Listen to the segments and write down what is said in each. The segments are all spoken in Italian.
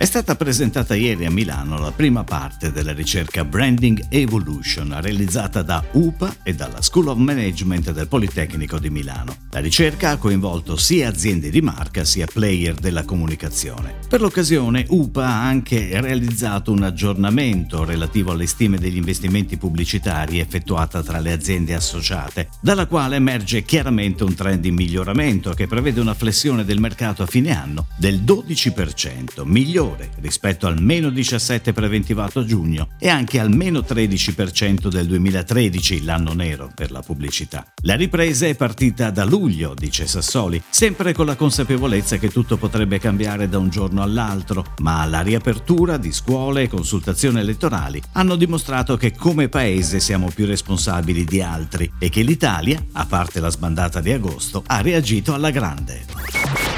È stata presentata ieri a Milano la prima parte della ricerca Branding Evolution realizzata da UPA e dalla School of Management del Politecnico di Milano. La ricerca ha coinvolto sia aziende di marca sia player della comunicazione. Per l'occasione UPA ha anche realizzato un aggiornamento relativo alle stime degli investimenti pubblicitari effettuata tra le aziende associate, dalla quale emerge chiaramente un trend in miglioramento che prevede una flessione del mercato a fine anno del 12%, migliore migliore rispetto al meno 17 preventivato a giugno e anche al meno 13% del 2013, l'anno nero per la pubblicità. La ripresa è partita da luglio, dice Sassoli, sempre con la consapevolezza che tutto potrebbe cambiare da un giorno all'altro, ma la riapertura di scuole e consultazioni elettorali hanno dimostrato che come paese siamo più responsabili di altri e che l'Italia, a parte la sbandata di agosto, ha reagito alla grande.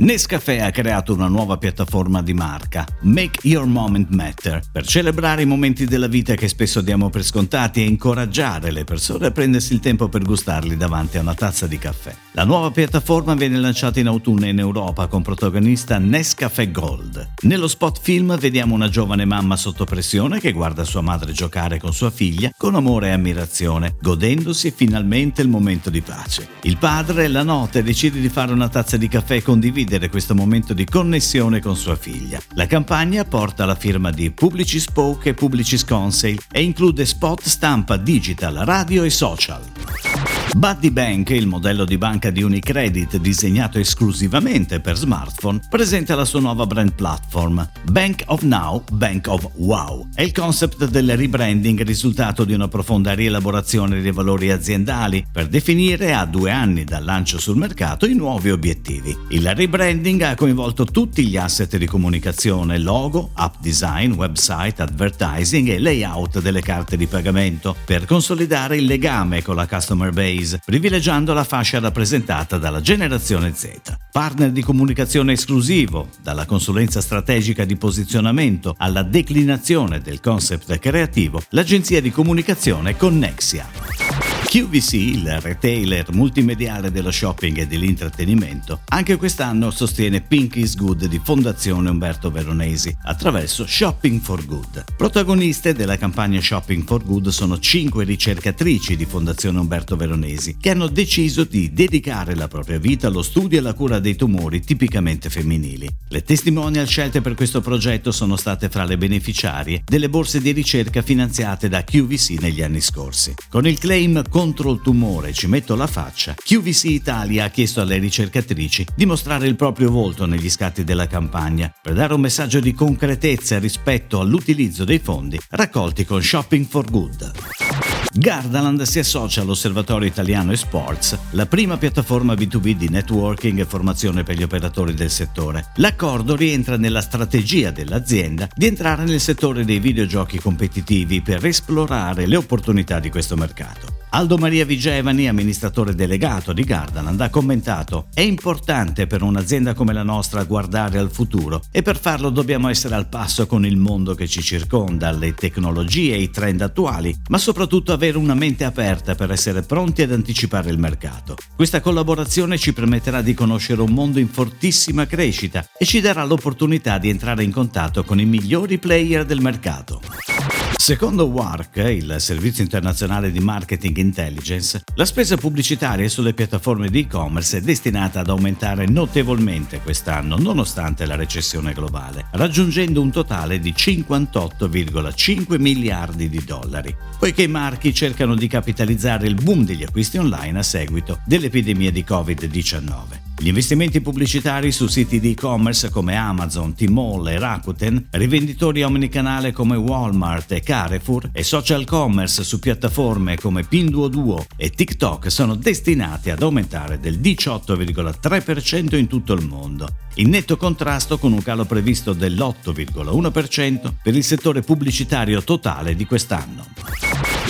Nescafè ha creato una nuova piattaforma di marca, Make Your Moment Matter, per celebrare i momenti della vita che spesso diamo per scontati e incoraggiare le persone a prendersi il tempo per gustarli davanti a una tazza di caffè. La nuova piattaforma viene lanciata in autunno in Europa con protagonista Nescafè Gold. Nello spot film vediamo una giovane mamma sotto pressione che guarda sua madre giocare con sua figlia con amore e ammirazione, godendosi finalmente il momento di pace. Il padre la nota e decide di fare una tazza di caffè e condividere condividere questo momento di connessione con sua figlia. La campagna porta la firma di Publicis Spoke e Publicis Conseil e include spot stampa digital, radio e social. Buddy Bank, il modello di banca di Unicredit disegnato esclusivamente per smartphone, presenta la sua nuova brand platform, Bank of Now, Bank of Wow. È il concept del rebranding risultato di una profonda rielaborazione dei valori aziendali per definire a due anni dal lancio sul mercato i nuovi obiettivi. Il rebranding ha coinvolto tutti gli asset di comunicazione, logo, app design, website, advertising e layout delle carte di pagamento per consolidare il legame con la customer base Days, privilegiando la fascia rappresentata dalla generazione Z. Partner di comunicazione esclusivo, dalla consulenza strategica di posizionamento alla declinazione del concept creativo, l'agenzia di comunicazione Connexia. QVC, il retailer multimediale dello shopping e dell'intrattenimento, anche quest'anno sostiene Pink is Good di Fondazione Umberto Veronesi attraverso Shopping for Good. Protagoniste della campagna Shopping for Good sono cinque ricercatrici di Fondazione Umberto Veronesi che hanno deciso di dedicare la propria vita allo studio e alla cura dei tumori tipicamente femminili. Le testimonial scelte per questo progetto sono state fra le beneficiarie delle borse di ricerca finanziate da QVC negli anni scorsi. Con il claim contro il tumore ci metto la faccia, QVC Italia ha chiesto alle ricercatrici di mostrare il proprio volto negli scatti della campagna per dare un messaggio di concretezza rispetto all'utilizzo dei fondi raccolti con Shopping for Good. Gardaland si associa all'Osservatorio Italiano eSports, la prima piattaforma B2B di networking e formazione per gli operatori del settore. L'accordo rientra nella strategia dell'azienda di entrare nel settore dei videogiochi competitivi per esplorare le opportunità di questo mercato. Aldo Maria Vigevani, amministratore delegato di Gardaland, ha commentato È importante per un'azienda come la nostra guardare al futuro e per farlo dobbiamo essere al passo con il mondo che ci circonda, le tecnologie i trend attuali, ma soprattutto avere una mente aperta per essere pronti ad anticipare il mercato. Questa collaborazione ci permetterà di conoscere un mondo in fortissima crescita e ci darà l'opportunità di entrare in contatto con i migliori player del mercato. Secondo WARC, il servizio internazionale di marketing intelligence, la spesa pubblicitaria sulle piattaforme di e-commerce è destinata ad aumentare notevolmente quest'anno, nonostante la recessione globale, raggiungendo un totale di 58,5 miliardi di dollari, poiché i marchi cercano di capitalizzare il boom degli acquisti online a seguito dell'epidemia di Covid-19. Gli investimenti pubblicitari su siti di e-commerce come Amazon, Tmall e Rakuten, rivenditori omnicanale come Walmart e Carrefour e social commerce su piattaforme come Pinduoduo e TikTok sono destinati ad aumentare del 18,3% in tutto il mondo, in netto contrasto con un calo previsto dell'8,1% per il settore pubblicitario totale di quest'anno.